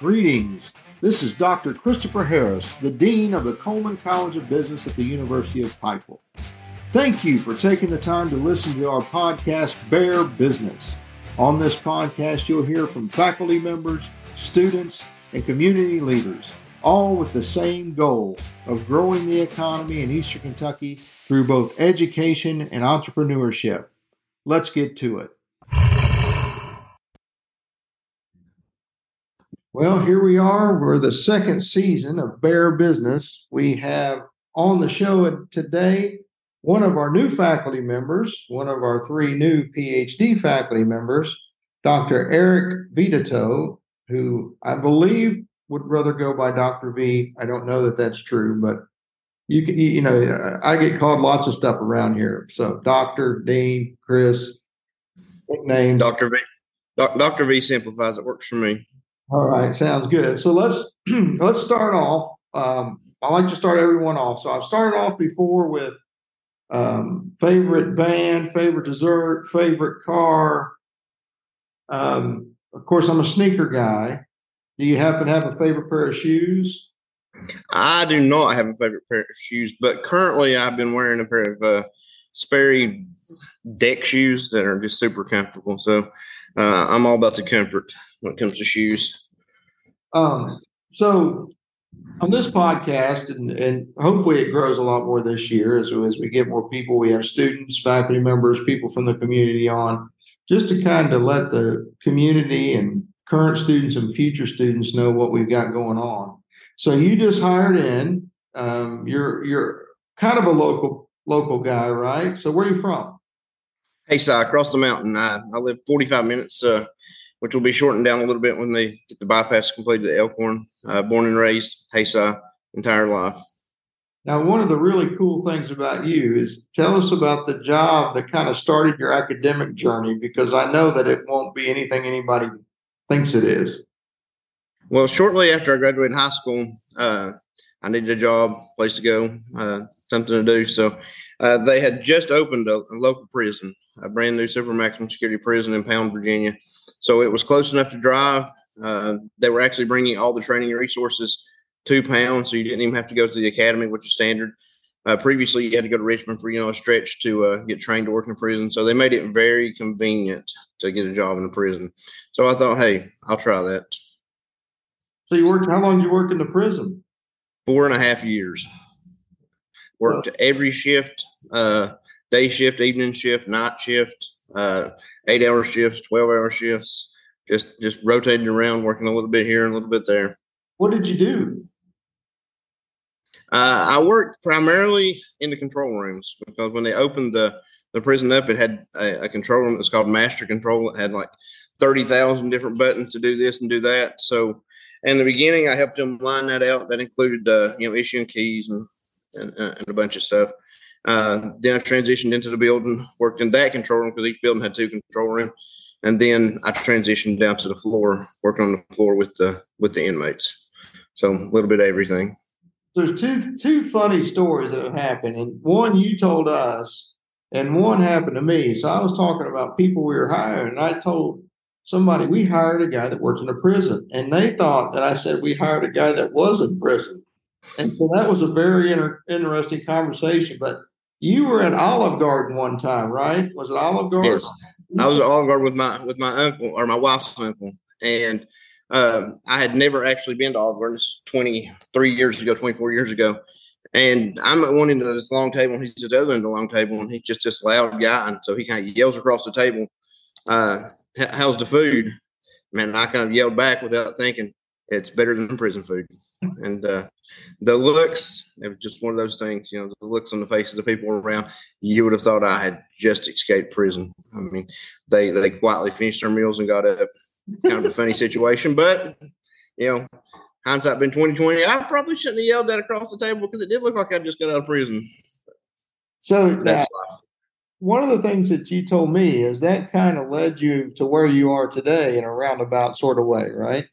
Greetings. This is Dr. Christopher Harris, the Dean of the Coleman College of Business at the University of Pikeville. Thank you for taking the time to listen to our podcast, Bear Business. On this podcast, you'll hear from faculty members, students, and community leaders, all with the same goal of growing the economy in Eastern Kentucky through both education and entrepreneurship. Let's get to it. Well, hmm. here we are. We're the second season of Bear Business. We have on the show today one of our new faculty members, one of our three new PhD faculty members, Dr. Eric Vitatoe, who I believe would rather go by Dr. V. I don't know that that's true, but you can, you know, I get called lots of stuff around here. So Dr. Dean, Chris, nicknames. Dr. V. Dr. V simplifies. It works for me. All right, sounds good. So let's let's start off. Um, I like to start everyone off. So I've started off before with um, favorite band, favorite dessert, favorite car. Um, of course, I'm a sneaker guy. Do you happen to have a favorite pair of shoes? I do not have a favorite pair of shoes, but currently I've been wearing a pair of uh, Sperry deck shoes that are just super comfortable. So uh, I'm all about the comfort when it comes to shoes. Um, so on this podcast, and, and hopefully it grows a lot more this year as, as we get more people. We have students, faculty members, people from the community on, just to kind of let the community and current students and future students know what we've got going on. So you just hired in. Um, you're you're kind of a local local guy, right? So where are you from? Hey, so across the mountain. I, I live 45 minutes uh, which will be shortened down a little bit when they get the bypass completed at Elkhorn. Uh, born and raised Hey Haysi entire life. Now, one of the really cool things about you is tell us about the job that kind of started your academic journey because I know that it won't be anything anybody thinks it is. Well, shortly after I graduated high school, uh, I needed a job, place to go, uh, something to do. So uh, they had just opened a, a, local prison, a brand new super maximum security prison in Pound, Virginia. So it was close enough to drive. Uh, they were actually bringing all the training resources to Pound, so you didn't even have to go to the academy, which is standard. Uh, previously, you had to go to Richmond for you know a stretch to uh, get trained to work in prison. So they made it very convenient to get a job in the prison. So I thought, hey, I'll try that. So you worked? How long did you work in the prison? Four and a half years. Worked every shift, uh, day shift, evening shift, night shift, uh, eight hour shifts, 12 hour shifts, just, just rotating around, working a little bit here and a little bit there. What did you do? Uh, I worked primarily in the control rooms because when they opened the, the prison up, it had a, a control room that's called master control. It had like 30,000 different buttons to do this and do that. So in the beginning, I helped them line that out. That included, uh, you know, issuing keys and and, and a bunch of stuff. Uh, then I transitioned into the building, worked in that control room because each building had two control rooms, and then I transitioned down to the floor, working on the floor with the with the inmates. So a little bit of everything. There's two two funny stories that have happened, and one you told us, and one happened to me. So I was talking about people we were hiring, and I told somebody we hired a guy that worked in a prison, and they thought that I said we hired a guy that was in prison. And so that was a very inter- interesting conversation. But you were at Olive Garden one time, right? Was it Olive Garden? Yes, I was at Olive Garden with my with my uncle or my wife's uncle, and um, I had never actually been to Olive Garden. This is twenty three years ago, twenty four years ago. And I'm at one end of this long table, and he's at the other end of the long table, and he's just this loud guy, and so he kind of yells across the table, uh, "How's the food?" Man, I kind of yelled back without thinking, "It's better than prison food." And uh, the looks, it was just one of those things, you know, the looks on the faces of the people around, you would have thought I had just escaped prison. I mean, they they quietly finished their meals and got up. Kind of a funny situation, but you know, hindsight been twenty twenty. I probably shouldn't have yelled that across the table because it did look like I just got out of prison. So that, one of the things that you told me is that kind of led you to where you are today in a roundabout sort of way, right?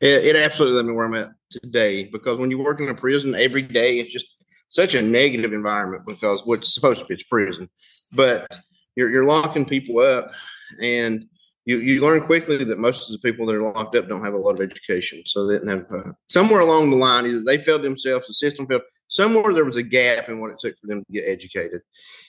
It, it absolutely led me where I'm at today because when you work in a prison every day, it's just such a negative environment because what's supposed to be it's prison, but you're, you're locking people up and you you learn quickly that most of the people that are locked up don't have a lot of education, so they didn't have uh, somewhere along the line either they failed themselves, the system failed. Somewhere there was a gap in what it took for them to get educated,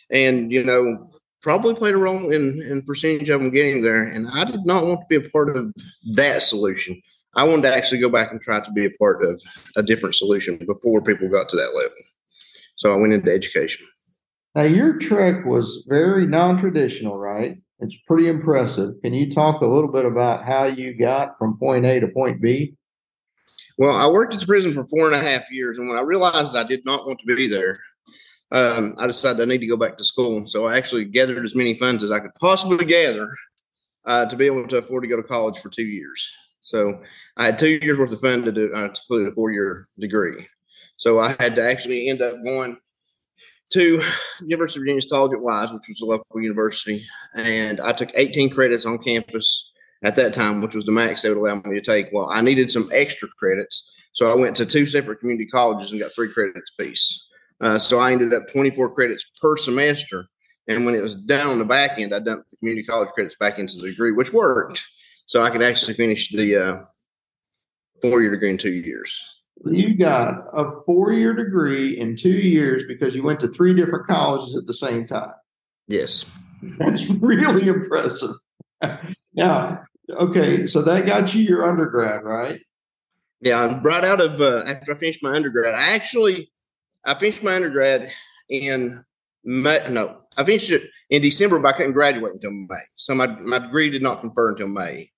and you know probably played a role in in percentage of them getting there. And I did not want to be a part of that solution. I wanted to actually go back and try to be a part of a different solution before people got to that level. So I went into education. Now your trek was very non-traditional, right? It's pretty impressive. Can you talk a little bit about how you got from point A to point B? Well, I worked at the prison for four and a half years, and when I realized I did not want to be there, um, I decided I need to go back to school. So I actually gathered as many funds as I could possibly gather uh, to be able to afford to go to college for two years. So I had two years worth of funds to, do, uh, to complete a four year degree. So I had to actually end up going to University of Virginia's College at Wise, which was a local university, and I took 18 credits on campus at that time, which was the max they would allow me to take. Well, I needed some extra credits, so I went to two separate community colleges and got three credits apiece. Uh, so I ended up 24 credits per semester. And when it was down on the back end, I dumped the community college credits back into the degree, which worked. So I could actually finish the uh, four year degree in two years. You got a four year degree in two years because you went to three different colleges at the same time. Yes. That's really impressive. now, okay, so that got you your undergrad, right? Yeah, I'm right out of uh, after I finished my undergrad, I actually I finished my undergrad in May, no, I finished it in December, but I couldn't graduate until May. So my, my degree did not confer until May.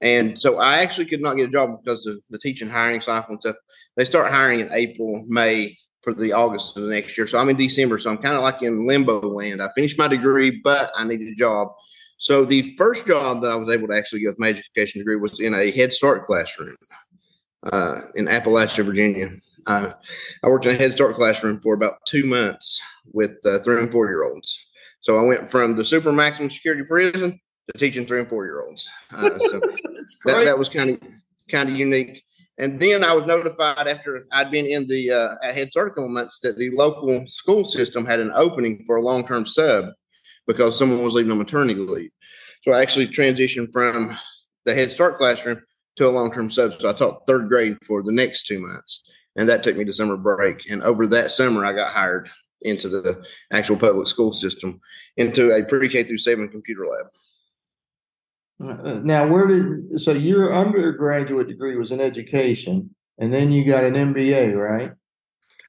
And so I actually could not get a job because of the teaching hiring cycle and stuff. They start hiring in April, May for the August of the next year. So I'm in December. So I'm kind of like in limbo land. I finished my degree, but I needed a job. So the first job that I was able to actually get with my education degree was in a Head Start classroom uh, in Appalachia, Virginia. I, I worked in a Head Start classroom for about two months with uh, three and four year olds. So I went from the super maximum security prison to teaching three and four year olds. Uh, so that, that was kind of kind of unique. And then I was notified after I'd been in the uh, Head Start a couple months that the local school system had an opening for a long term sub because someone was leaving on maternity leave. So I actually transitioned from the Head Start classroom to a long term sub. So I taught third grade for the next two months and that took me to summer break. And over that summer, I got hired into the actual public school system into a pre K through seven computer lab. Uh, now, where did so your undergraduate degree was in education, and then you got an MBA, right?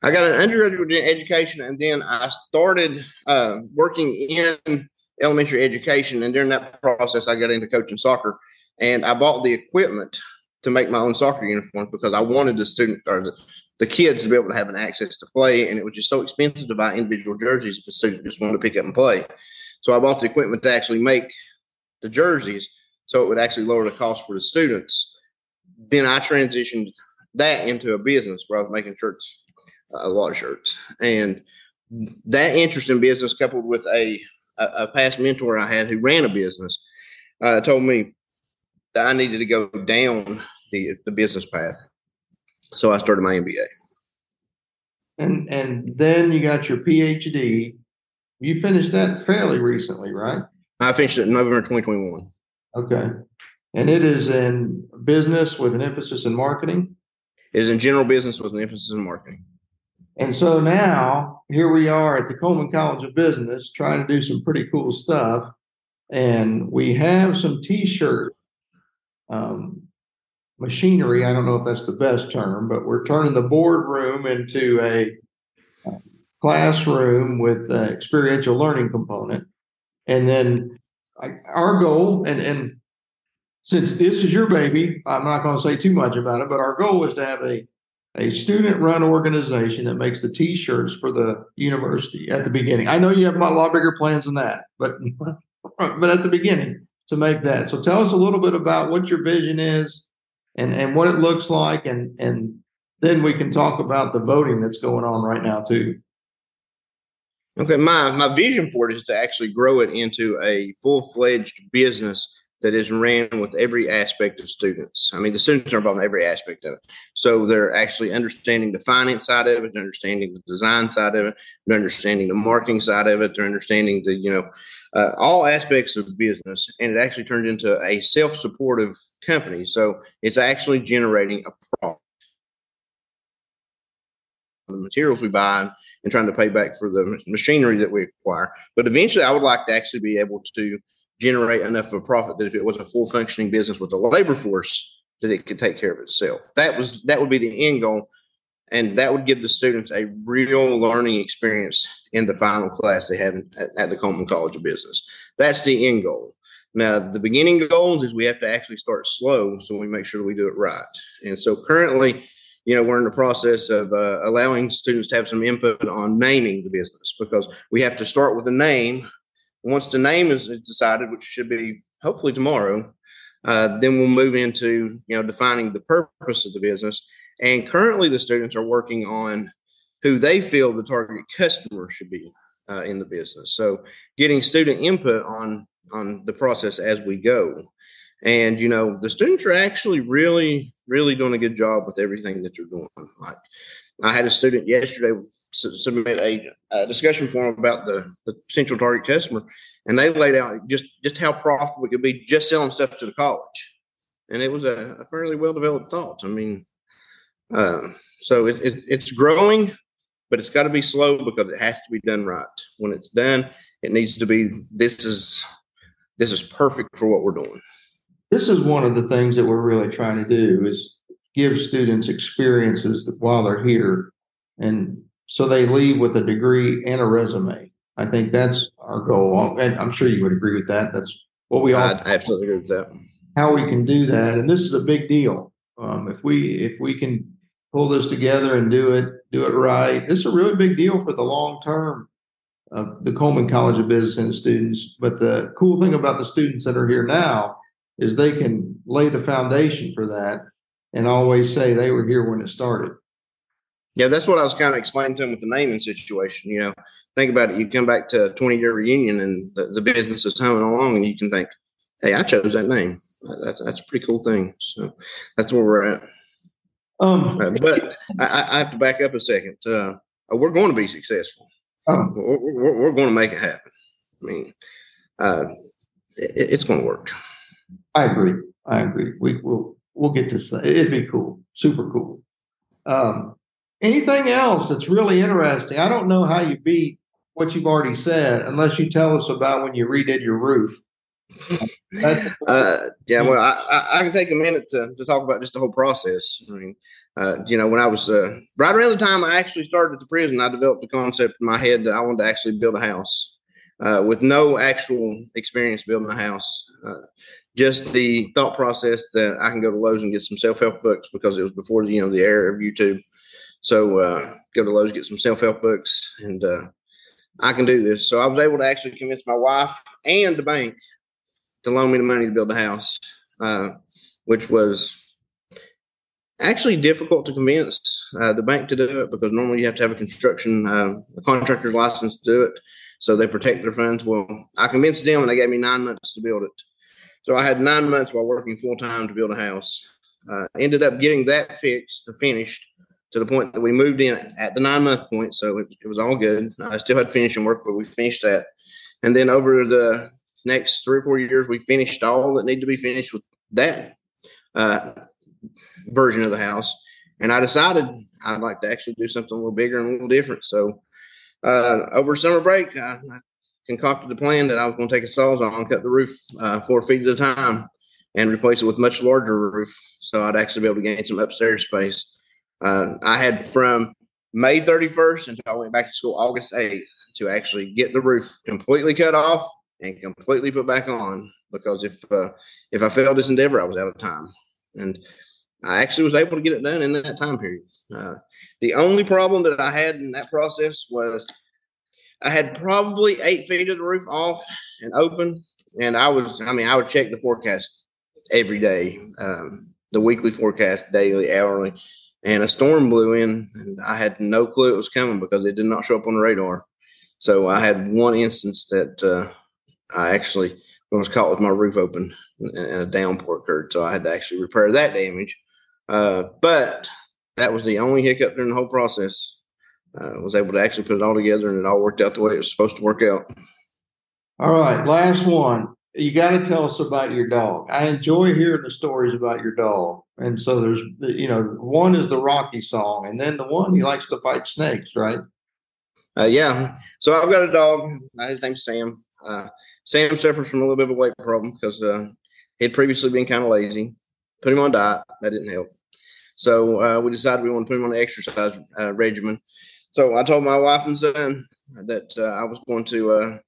I got an undergraduate education, and then I started uh, working in elementary education. And during that process, I got into coaching soccer, and I bought the equipment to make my own soccer uniforms because I wanted the student or the, the kids to be able to have an access to play. And it was just so expensive to buy individual jerseys if a student just wanted to pick up and play. So I bought the equipment to actually make the jerseys so it would actually lower the cost for the students. Then I transitioned that into a business where I was making shirts, a lot of shirts. And that interest in business coupled with a, a, past mentor I had who ran a business uh, told me that I needed to go down the the business path. So I started my MBA. And and then you got your PhD. You finished that fairly recently, right? I finished it in November 2021. Okay. And it is in business with an emphasis in marketing? It is in general business with an emphasis in marketing. And so now here we are at the Coleman College of Business trying to do some pretty cool stuff. And we have some t shirts um, machinery. I don't know if that's the best term, but we're turning the boardroom into a uh, classroom with an experiential learning component. And then I, our goal, and, and since this is your baby, I'm not going to say too much about it, but our goal is to have a, a student run organization that makes the t shirts for the university at the beginning. I know you have a lot bigger plans than that, but, but at the beginning to make that. So tell us a little bit about what your vision is and and what it looks like, and and then we can talk about the voting that's going on right now too. Okay, my my vision for it is to actually grow it into a full fledged business that is ran with every aspect of students. I mean, the students are involved in every aspect of it. So they're actually understanding the finance side of it, they're understanding the design side of it, they're understanding the marketing side of it, they're understanding the, you know, uh, all aspects of business. And it actually turned into a self supportive company. So it's actually generating a profit. The materials we buy and trying to pay back for the machinery that we acquire. But eventually, I would like to actually be able to generate enough of a profit that if it was a full functioning business with a labor force, that it could take care of itself. That was that would be the end goal, and that would give the students a real learning experience in the final class they have at, at the Coleman College of Business. That's the end goal. Now, the beginning goals is we have to actually start slow, so we make sure we do it right. And so currently, you know, we're in the process of uh, allowing students to have some input on naming the business because we have to start with a name once the name is decided, which should be hopefully tomorrow, uh, then we'll move into you know defining the purpose of the business. And currently, the students are working on who they feel the target customer should be uh, in the business. So, getting student input on on the process as we go. And you know, the students are actually really, really doing a good job with everything that they're doing. Like, I had a student yesterday submit a, a, discussion forum about the, the potential target customer, and they laid out just just how profitable it could be just selling stuff to the college, and it was a, a fairly well developed thought. I mean, uh, so it, it, it's growing, but it's got to be slow because it has to be done right. When it's done, it needs to be this is this is perfect for what we're doing. This is one of the things that we're really trying to do is give students experiences while they're here and so they leave with a degree and a resume. I think that's our goal, and I'm sure you would agree with that. That's what we all. I absolutely agree with that. How we can do that, and this is a big deal. Um, if we if we can pull this together and do it do it right, this is a really big deal for the long term of the Coleman College of Business and students. But the cool thing about the students that are here now is they can lay the foundation for that and always say they were here when it started. Yeah, that's what I was kind of explaining to him with the naming situation. You know, think about it. You come back to a 20 year reunion and the, the business is humming along, and you can think, hey, I chose that name. That's, that's a pretty cool thing. So that's where we're at. Um, uh, but I, I, have to back up a second. Uh, we're going to be successful. Oh. We're, we're, we're, going to make it happen. I mean, uh, it, it's going to work. I agree. I agree. We will we'll get this. It'd be cool. Super cool. Um, Anything else that's really interesting? I don't know how you beat what you've already said unless you tell us about when you redid your roof. uh, yeah, well, I, I, can take a minute to, to talk about just the whole process. I mean, uh, you know, when I was uh, right around the time I actually started at the prison, I developed the concept in my head that I wanted to actually build a house uh, with no actual experience building a house. Uh, just the thought process that I can go to Lowe's and get some self help books because it was before the, you know the era of YouTube. So uh, go to Lowe's, get some self help books, and uh, I can do this. So I was able to actually convince my wife and the bank to loan me the money to build a house, uh, which was actually difficult to convince uh, the bank to do it because normally you have to have a construction uh, a contractor's license to do it. So they protect their funds. Well, I convinced them, and they gave me nine months to build it. So I had nine months while working full time to build a house. Uh, ended up getting that fixed, finished to the point that we moved in at the nine month point. So it, it was all good. I still had finishing work, but we finished that. And then over the next three or four years, we finished all that needed to be finished with that uh, version of the house. And I decided I'd like to actually do something a little bigger and a little different. So uh, over summer break, I, I, concocted a plan that I was going to take a sawzall, cut the roof uh, four feet at a time, and replace it with much larger roof. So I'd actually be able to gain some upstairs space. Uh, I had from May 31st until I went back to school August 8th to actually get the roof completely cut off and completely put back on because if uh, if I failed this endeavor, I was out of time. And I actually was able to get it done in that time period. Uh, the only problem that I had in that process was I had probably eight feet of the roof off and open, and I was I mean I would check the forecast every day, um, the weekly forecast, daily, hourly, and a storm blew in, and I had no clue it was coming because it did not show up on the radar. So I had one instance that uh, I actually was caught with my roof open and a downpour occurred, so I had to actually repair that damage. Uh, but that was the only hiccup during the whole process. Uh, was able to actually put it all together, and it all worked out the way it was supposed to work out. All right, last one. You got to tell us about your dog. I enjoy hearing the stories about your dog, and so there's, you know, one is the Rocky song, and then the one he likes to fight snakes, right? Uh, yeah. So I've got a dog. Uh, his name's Sam. Uh, Sam suffers from a little bit of a weight problem because uh, he'd previously been kind of lazy. Put him on diet. That didn't help. So uh, we decided we want to put him on the exercise uh, regimen. So I told my wife and son that I was going to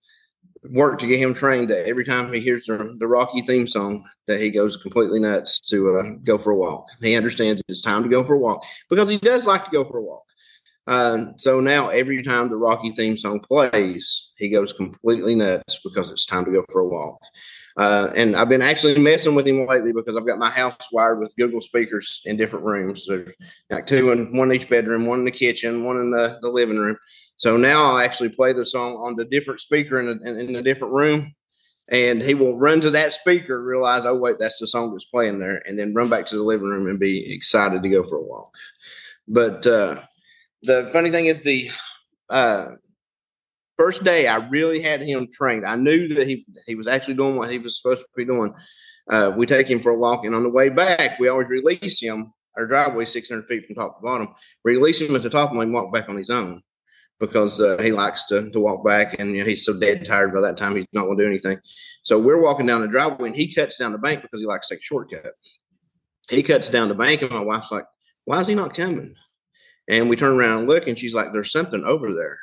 work to get him trained that every time he hears the, the Rocky theme song, that he goes completely nuts to uh, go for a walk. He understands it's time to go for a walk because he does like to go for a walk. Uh, so now every time the Rocky theme song plays, he goes completely nuts because it's time to go for a walk. Uh, and I've been actually messing with him lately because I've got my house wired with Google speakers in different rooms. There's like two in one in each bedroom, one in the kitchen, one in the, the living room. So now I'll actually play the song on the different speaker in a, in a different room. And he will run to that speaker, realize, oh, wait, that's the song that's playing there, and then run back to the living room and be excited to go for a walk. But uh, the funny thing is, the uh, first day I really had him trained. I knew that he he was actually doing what he was supposed to be doing. Uh, we take him for a walk, and on the way back, we always release him. Our driveway 600 feet from top to bottom. Release him at the top and let walk back on his own because uh, he likes to, to walk back and you know, he's so dead tired by that time he's not going to do anything. So we're walking down the driveway and he cuts down the bank because he likes to take shortcut. He cuts down the bank and my wife's like, why is he not coming? And we turn around and look and she's like, there's something over there.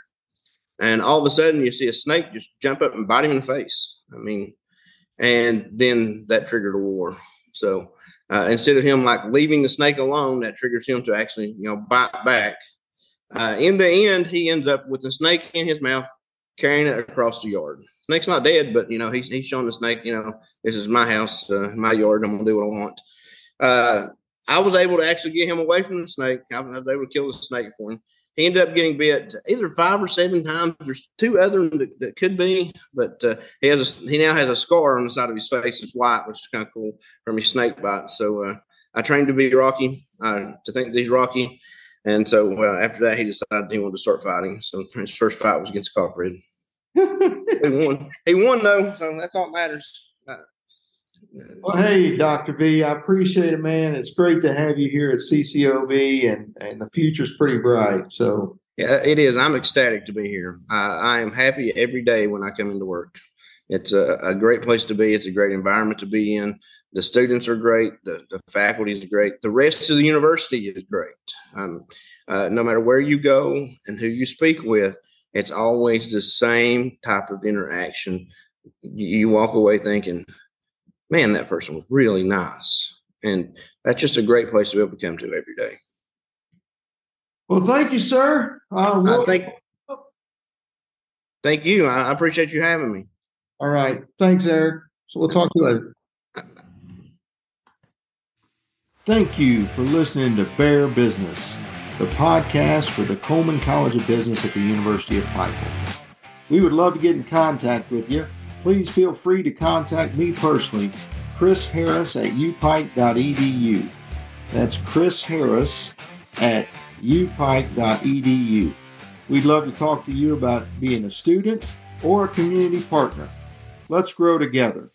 And all of a sudden you see a snake just jump up and bite him in the face. I mean, and then that triggered a war. So uh, instead of him like leaving the snake alone, that triggers him to actually, you know, bite back uh, in the end, he ends up with a snake in his mouth, carrying it across the yard. Snake's not dead, but you know he's he's showing the snake, you know, this is my house, uh, my yard. I'm gonna do what I want. Uh, I was able to actually get him away from the snake. I was able to kill the snake for him. He ended up getting bit either five or seven times. There's two other that, that could be, but uh, he has a, he now has a scar on the side of his face. It's white, which is kind of cool from his snake bite. So uh, I trained to be Rocky, uh, to think that he's Rocky. And so after that, he decided he wanted to start fighting. So his first fight was against Cockred. he won. He won though, so that's all that matters. Well, hey, Dr. V, I appreciate it, man. It's great to have you here at CCOB, and and the future's pretty bright. So yeah, it is. I'm ecstatic to be here. I, I am happy every day when I come into work. It's a, a, great place to be. It's a great environment to be in. The students are great. The, the faculty is great. The rest of the university is great. Um, uh, no matter where you go and who you speak with, it's always the same type of interaction. You walk away thinking, man, that person was really nice. And that's just a great place to be able to come to every day. Well, thank you, sir. Uh, we'll- thank, thank you. I appreciate you having me. All right. Thanks, Eric. So we'll talk to you later. Thank you for listening to Bear Business, the podcast for the Coleman College of Business at the University of Pikeville. We would love to get in contact with you. Please feel free to contact me personally, Chris Harris at upike.edu. That's Chris Harris at upike.edu. We'd love to talk to you about being a student or a community partner. Let's grow together.